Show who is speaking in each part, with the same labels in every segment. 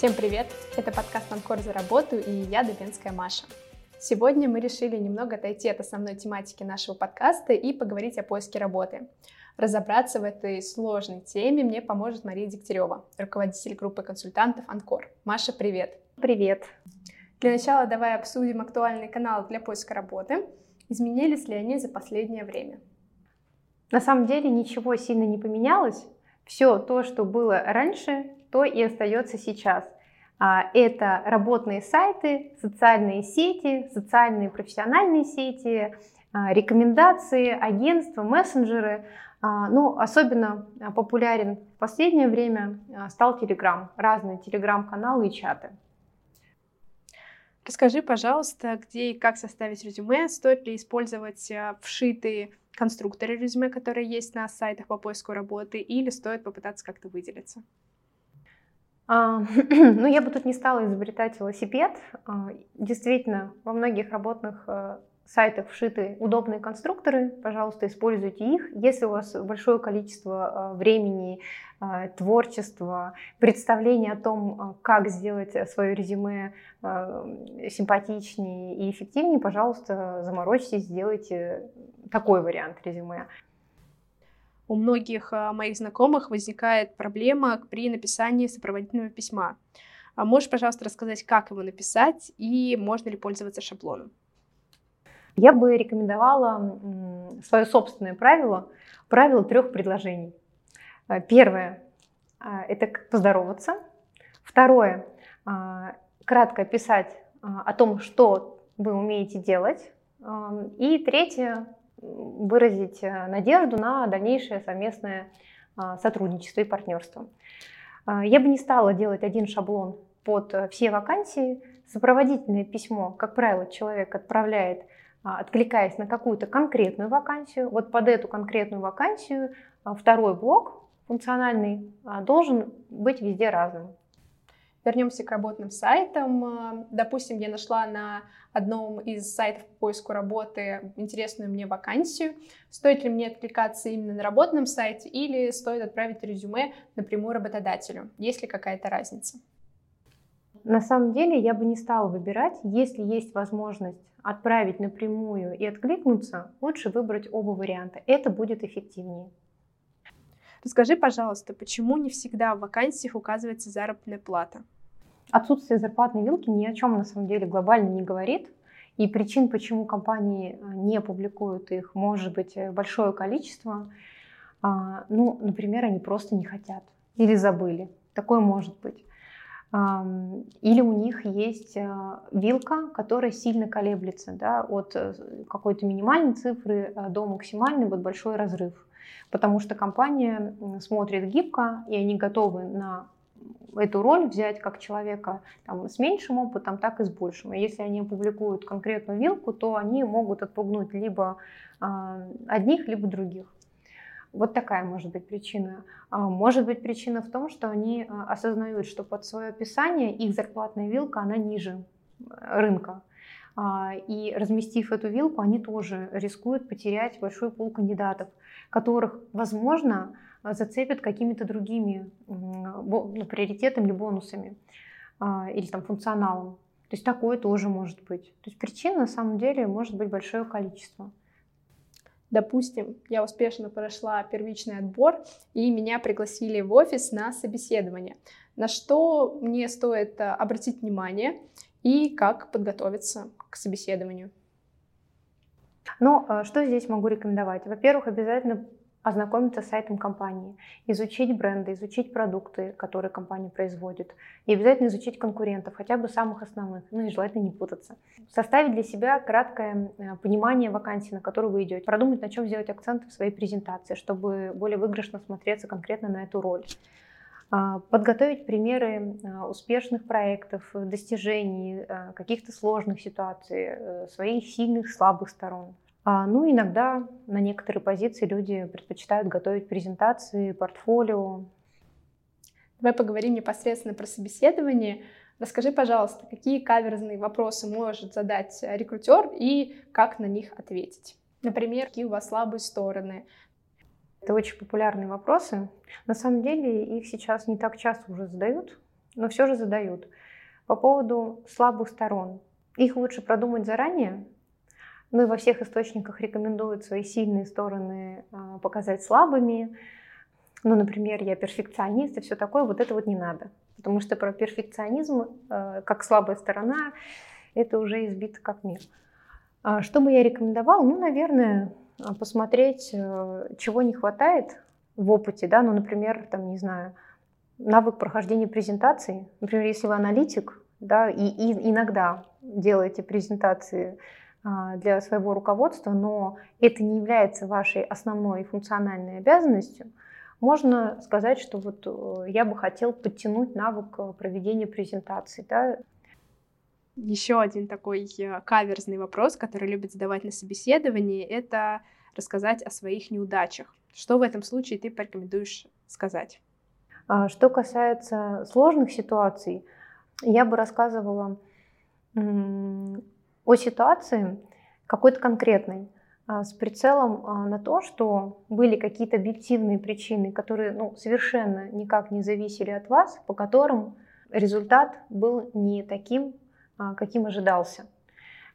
Speaker 1: Всем привет! Это подкаст «Анкор за работу» и я, Дубенская Маша. Сегодня мы решили немного отойти от основной тематики нашего подкаста и поговорить о поиске работы. Разобраться в этой сложной теме мне поможет Мария Дегтярева, руководитель группы консультантов «Анкор». Маша, привет!
Speaker 2: Привет!
Speaker 1: Для начала давай обсудим актуальные каналы для поиска работы. Изменились ли они за последнее время?
Speaker 2: На самом деле ничего сильно не поменялось. Все то, что было раньше, то и остается сейчас. А, это работные сайты, социальные сети, социальные профессиональные сети, а, рекомендации, агентства, мессенджеры. А, ну, особенно популярен в последнее время стал Telegram, разные Telegram-каналы и чаты.
Speaker 1: Расскажи, пожалуйста, где и как составить резюме, стоит ли использовать вшитые конструкторы резюме, которые есть на сайтах по поиску работы, или стоит попытаться как-то выделиться?
Speaker 2: А, ну, я бы тут не стала изобретать велосипед. А, действительно, во многих работных э, сайтах вшиты удобные конструкторы. Пожалуйста, используйте их. Если у вас большое количество э, времени, э, творчества, представления о том, как сделать свое резюме симпатичнее и эффективнее, пожалуйста, заморочьтесь, сделайте такой вариант резюме
Speaker 1: у многих а, моих знакомых возникает проблема при написании сопроводительного письма. А можешь, пожалуйста, рассказать, как его написать и можно ли пользоваться шаблоном?
Speaker 2: Я бы рекомендовала свое собственное правило, правило трех предложений. А, первое – это поздороваться. Второе – кратко описать о том, что вы умеете делать. И третье выразить э, надежду на дальнейшее совместное а, сотрудничество и партнерство. А, я бы не стала делать один шаблон под э, все вакансии. Сопроводительное письмо, как правило, человек отправляет, а, откликаясь на какую-то конкретную вакансию. Вот под эту конкретную вакансию второй блок функциональный должен быть везде разным.
Speaker 1: Вернемся к работным сайтам. Допустим, я нашла на одном из сайтов по поиску работы интересную мне вакансию. Стоит ли мне откликаться именно на работном сайте или стоит отправить резюме напрямую работодателю? Есть ли какая-то разница?
Speaker 2: На самом деле я бы не стала выбирать. Если есть возможность отправить напрямую и откликнуться, лучше выбрать оба варианта. Это будет эффективнее.
Speaker 1: Расскажи, пожалуйста, почему не всегда в вакансиях указывается заработная плата?
Speaker 2: Отсутствие зарплатной вилки ни о чем на самом деле глобально не говорит. И причин, почему компании э, не публикуют их, может быть э, большое количество. А, ну, например, они просто не хотят или забыли. Такое может быть. Или у них есть э, вилка, которая сильно колеблется да, от какой-то минимальной цифры до максимальной, вот большой разрыв потому что компания смотрит гибко, и они готовы на эту роль взять как человека там, с меньшим опытом, так и с большим. И если они публикуют конкретную вилку, то они могут отпугнуть либо э, одних, либо других. Вот такая может быть причина. А может быть причина в том, что они а, осознают, что под свое описание их зарплатная вилка, она ниже рынка. И разместив эту вилку, они тоже рискуют потерять большой пул кандидатов которых, возможно, зацепят какими-то другими ну, приоритетами или бонусами а, или там функционалом. То есть такое тоже может быть. То есть причин на самом деле может быть большое количество.
Speaker 1: Допустим, я успешно прошла первичный отбор, и меня пригласили в офис на собеседование. На что мне стоит э, обратить внимание и как подготовиться к собеседованию?
Speaker 2: Ну, э, что здесь могу рекомендовать? Во-первых, обязательно ознакомиться с сайтом компании, изучить бренды, изучить продукты, которые компания производит, и обязательно изучить конкурентов, хотя бы самых основных, ну и желательно не путаться. Составить для себя краткое э, понимание вакансии, на которую вы идете, продумать, на чем сделать акценты в своей презентации, чтобы более выигрышно смотреться конкретно на эту роль. А, подготовить примеры э, успешных проектов, достижений, каких-то сложных ситуаций, своих сильных, слабых сторон, а, ну, иногда на некоторые позиции люди предпочитают готовить презентации, портфолио.
Speaker 1: Давай поговорим непосредственно про собеседование. Расскажи, пожалуйста, какие каверзные вопросы может задать рекрутер и как на них ответить. Например, какие у вас слабые стороны.
Speaker 2: Это очень популярные вопросы. На самом деле их сейчас не так часто уже задают. но все же задают. По поводу слабых сторон. Их лучше продумать заранее. Ну и во всех источниках рекомендуют свои сильные стороны а, показать слабыми. Ну, например, я перфекционист и все такое. Вот это вот не надо. Потому что про перфекционизм а, как слабая сторона это уже избито как мир. А что бы я рекомендовала? Ну, наверное, посмотреть, э, чего не хватает в опыте, да, ну, например, там, не знаю, навык прохождения презентации. Например, если вы аналитик, да, и, и иногда делаете презентации а, для своего руководства, но это не является вашей основной функциональной обязанностью, можно сказать, что вот э, я бы хотел подтянуть навык э, проведения презентации. Да.
Speaker 1: Еще один такой э, каверзный вопрос, который любят задавать на собеседовании, это рассказать о своих неудачах. Что в этом случае ты порекомендуешь сказать?
Speaker 2: А, что касается сложных ситуаций, я бы рассказывала о ситуации какой-то конкретной, а, с прицелом а, на то, что были какие-то объективные причины, которые ну, совершенно никак не зависели от вас, по которым результат был не таким, каким ожидался.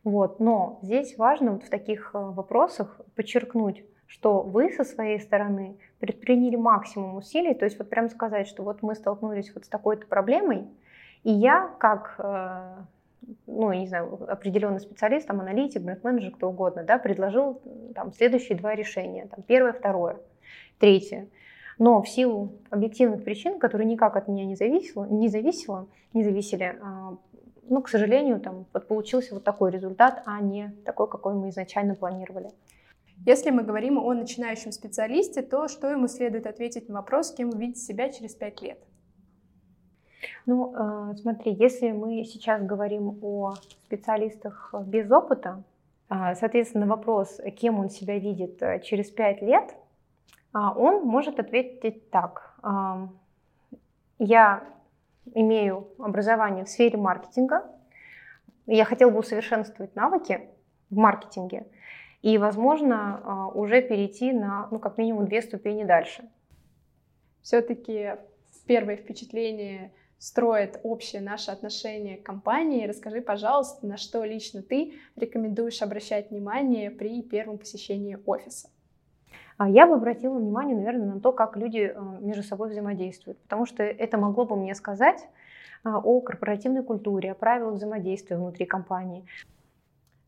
Speaker 2: Вот. Но здесь важно вот в таких вопросах подчеркнуть, что вы со своей стороны предприняли максимум усилий, то есть вот прям сказать, что вот мы столкнулись вот с такой-то проблемой, и я как, э, ну, не знаю, определенный специалист, там, аналитик, бренд-менеджер, кто угодно, да, предложил там следующие два решения, там, первое, второе, третье. Но в силу объективных причин, которые никак от меня не зависело, не зависело, не зависели, а, ну, к сожалению, там вот получился вот такой результат, а не такой, какой мы изначально планировали.
Speaker 1: Если мы говорим о начинающем специалисте, то что ему следует ответить на вопрос, кем вы видите себя через пять лет?
Speaker 2: Ну, э, смотри, если мы сейчас говорим о специалистах без опыта, э, соответственно, вопрос, кем он себя видит э, через пять лет, он может ответить так. Я имею образование в сфере маркетинга, я хотел бы усовершенствовать навыки в маркетинге, и, возможно, а, уже перейти на, ну, как минимум, две ступени дальше.
Speaker 1: Все-таки первое впечатление строит общее наше отношение к компании. Расскажи, пожалуйста, на что лично ты рекомендуешь обращать внимание при первом посещении офиса?
Speaker 2: А я бы обратила внимание, наверное, на то, как люди а, между собой взаимодействуют, потому что это могло бы мне сказать о корпоративной культуре, о правилах взаимодействия внутри компании.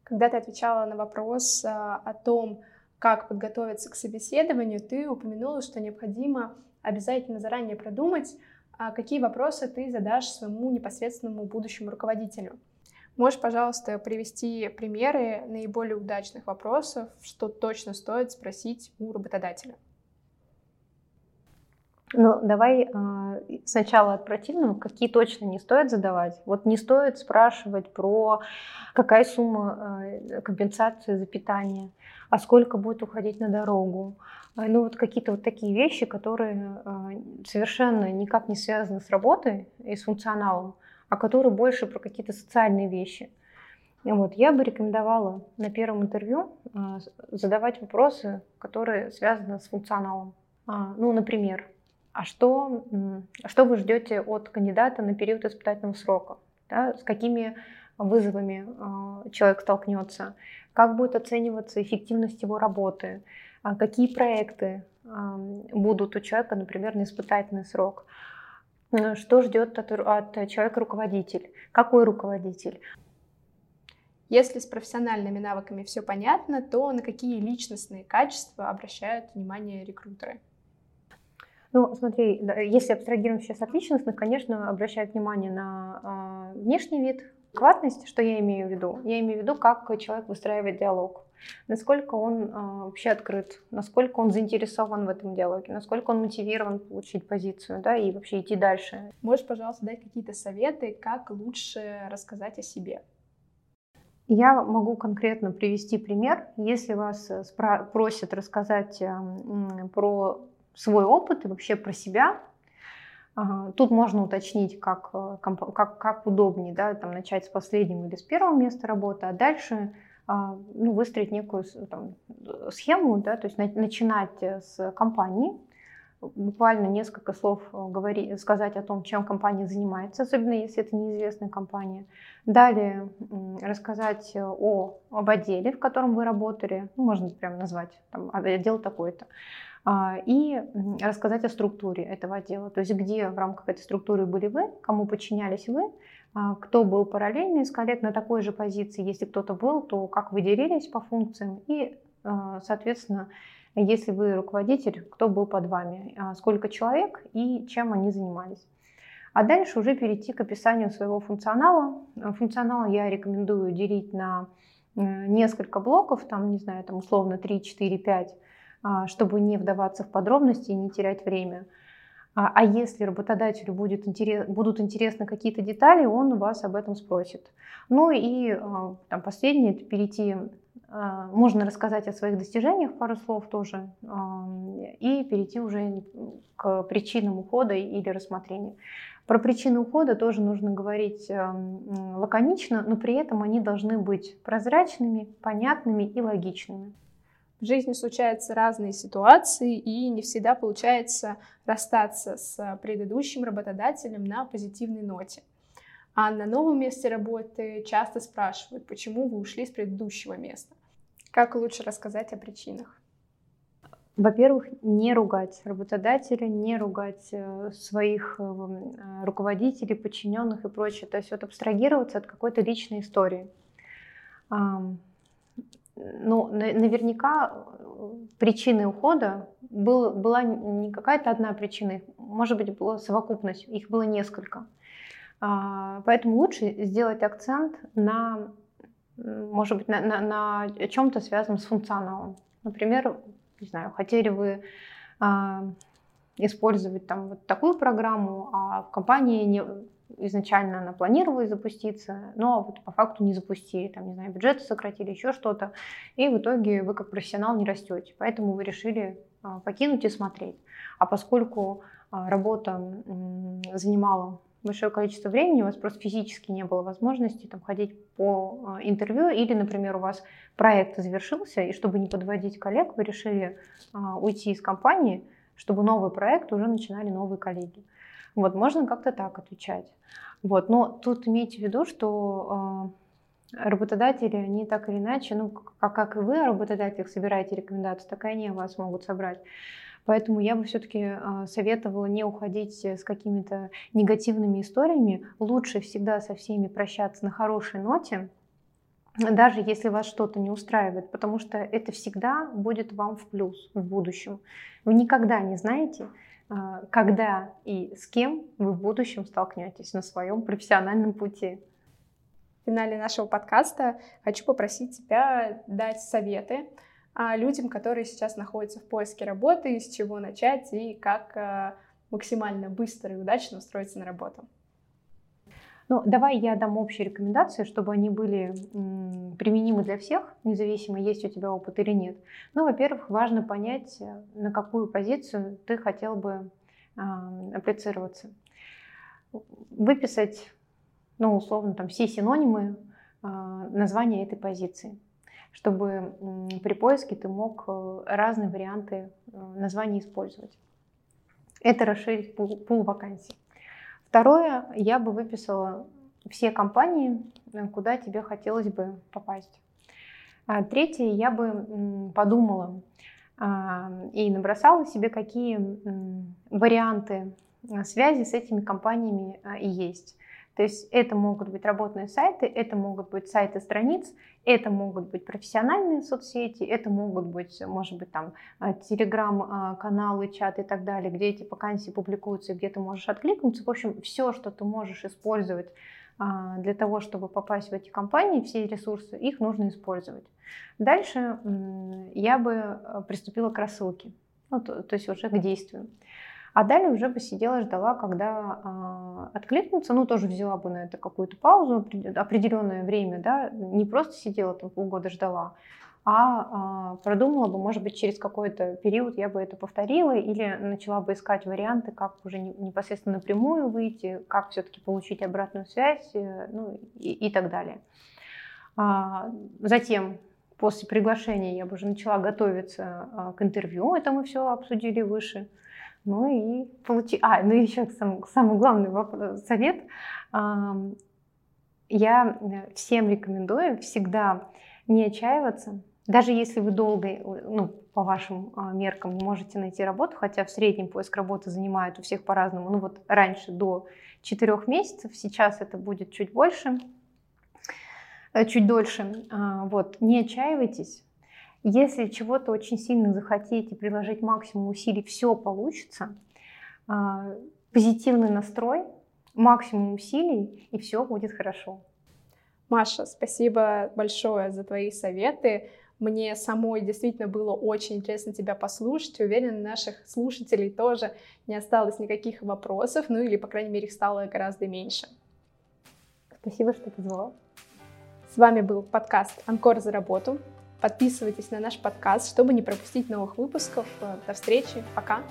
Speaker 1: Когда ты отвечала на вопрос а, о том, как подготовиться к собеседованию, ты упомянула, что необходимо обязательно заранее продумать, а, какие вопросы ты задашь своему непосредственному будущему руководителю. Можешь, пожалуйста, привести примеры наиболее удачных вопросов, что точно стоит спросить у работодателя?
Speaker 2: Ну, давай э, сначала от противного, какие точно не стоит задавать. Вот не стоит спрашивать про какая сумма э, компенсации за питание, а сколько будет уходить на дорогу. Э, ну, вот какие-то вот такие вещи, которые э, совершенно никак не связаны с работой и с функционалом, а которые больше про какие-то социальные вещи. Вот, я бы рекомендовала на первом интервью э, задавать вопросы, которые связаны с функционалом. А, ну, например, а что, что вы ждете от кандидата на период испытательного срока? Да, с какими вызовами человек столкнется? Как будет оцениваться эффективность его работы? А какие проекты будут у человека, например, на испытательный срок? Что ждет от, от человека руководитель? Какой руководитель?
Speaker 1: Если с профессиональными навыками все понятно, то на какие личностные качества обращают внимание рекрутеры?
Speaker 2: Ну, смотри, если абстрагировать сейчас от личностных, конечно, обращают внимание на э, внешний вид, адекватность, что я имею в виду? Я имею в виду, как человек выстраивает диалог, насколько он э, вообще открыт, насколько он заинтересован в этом диалоге, насколько он мотивирован получить позицию, да, и вообще идти дальше.
Speaker 1: Можешь, пожалуйста, дать какие-то советы, как лучше рассказать о себе?
Speaker 2: Я могу конкретно привести пример. Если вас э, просят рассказать эм, про свой опыт и вообще про себя. Тут можно уточнить, как, э, как, как удобнее, да, там, начать с последнего или с первого места работы, а дальше а, ну, выстроить некую там, схему, да, то есть начинать с компании, буквально несколько слов говори, сказать о том, чем компания занимается, особенно если это неизвестная компания. Далее рассказать о, об отделе, в котором вы работали, ну, можно прям назвать, там, отдел такой-то. А, и рассказать о структуре этого отдела, то есть где в рамках этой структуры были вы, кому подчинялись вы, а, кто был параллельно из коллег на такой же позиции, если кто-то был, то как вы делились по функциям и, а, соответственно, если вы руководитель, кто был под вами, сколько человек и чем они занимались. А дальше уже перейти к описанию своего функционала. Функционал я рекомендую делить на несколько блоков, там, не знаю, там условно 3, 4, 5 а, чтобы не вдаваться в подробности и не терять время. А, а если работодателю будет интерес, будут интересны какие-то детали, он вас об этом спросит. Ну и а, там, последнее, это перейти, можно рассказать о своих достижениях, пару слов тоже, и перейти уже к причинам ухода или рассмотрения. Про причины ухода тоже нужно говорить лаконично, но при этом они должны быть прозрачными, понятными и логичными.
Speaker 1: В жизни случаются разные ситуации, и не всегда получается расстаться с предыдущим работодателем на позитивной ноте. А на новом месте работы часто спрашивают, почему вы ушли с предыдущего места. Как лучше рассказать о причинах?
Speaker 2: Во-первых, не ругать работодателя, не ругать э, своих э, э, руководителей, подчиненных и прочее. То есть вот абстрагироваться от какой-то личной истории ну, наверняка э, причиной ухода был, была не какая-то одна причина, может быть, была совокупность, их было несколько. А, поэтому лучше сделать акцент на, может быть, на, на, на чем-то связанном с функционалом. Например, не знаю, хотели вы а, использовать там вот такую программу, а в компании не, изначально она планировалась запуститься, но вот по факту не запустили, там, не знаю, бюджеты сократили, еще что-то, и в итоге вы как профессионал не растете, поэтому вы решили а, покинуть и смотреть. А поскольку а, работа занимала большое количество времени, у вас просто физически не было возможности там, ходить по а, интервью, или, например, у вас проект завершился, и чтобы не подводить коллег, вы решили уйти из компании, чтобы новый проект уже начинали новые коллеги. Вот, можно как-то так отвечать. Вот, но тут имейте в виду, что э, работодатели, они так или иначе, ну, как, как и вы о работодателях собираете рекомендации, так и они о вас могут собрать. Поэтому я бы все-таки э, советовала не уходить с какими-то негативными историями. Лучше всегда со всеми прощаться на хорошей ноте, даже если вас что-то не устраивает, потому что это всегда будет вам в плюс в будущем. Вы никогда не знаете, а, когда и с кем вы в будущем столкнетесь на своем профессиональном пути.
Speaker 1: В финале нашего подкаста хочу попросить тебя дать советы а, людям, которые сейчас находятся в поиске работы, с чего начать и как а, максимально быстро и удачно устроиться на работу.
Speaker 2: Ну, давай я дам общие рекомендации, чтобы они были применимы для всех, независимо, есть у тебя опыт или нет. Ну, во-первых, важно понять, э, на какую позицию ты хотел бы э, апплицироваться. Выписать, ну, условно, там все синонимы э, названия этой позиции чтобы при поиске ты мог э, разные варианты э, названий использовать. Это расширить пул, пул вакансий. Второе, я бы выписала все компании, э, куда тебе хотелось бы попасть. А третье, я бы подумала а, и набросала себе, какие варианты э, связи с этими компаниями и есть. То есть это могут быть работные сайты, это могут быть сайты страниц, это могут быть профессиональные соцсети, это могут быть, может быть, там телеграм-каналы, чаты и так далее, где эти вакансии публикуются, где ты можешь откликнуться. В общем, все, что ты можешь использовать а, для того, чтобы попасть в эти компании, все ресурсы, их нужно использовать. Дальше я бы э, приступила к рассылке, ну, то, то есть уже к действию. А далее уже посидела, ждала, когда э, откликнутся. Ну, тоже взяла бы на это какую-то паузу, определенное время, да, не просто сидела там полгода ждала, а э, продумала бы, может быть, через какой-то период я бы это повторила или начала бы искать варианты, как уже непосредственно напрямую выйти, как все-таки получить обратную связь, э, ну и, и так далее. А, затем после приглашения я бы уже начала готовиться а, к интервью, это мы все обсудили выше. Ну и получи... А, ну еще сам, самый главный вопрос, совет. Я э, всем рекомендую всегда не отчаиваться, даже если вы долго, ну, по вашим а, меркам не можете найти работу, хотя в среднем поиск работы занимает у всех по-разному, ну вот раньше до 4 месяцев, сейчас это будет чуть больше, э, чуть дольше. А, вот, не отчаивайтесь. Если чего-то очень сильно захотите, приложить максимум усилий, все получится. А, позитивный настрой, максимум усилий, и все будет хорошо.
Speaker 1: Маша, спасибо большое за твои советы. Мне самой действительно было очень интересно тебя послушать. Уверена, наших слушателей тоже не осталось никаких вопросов, ну или, по крайней мере, их стало гораздо меньше.
Speaker 2: Спасибо, что позвала.
Speaker 1: С вами был подкаст «Анкор за работу». Подписывайтесь на наш подкаст, чтобы не пропустить новых выпусков. До встречи. Пока.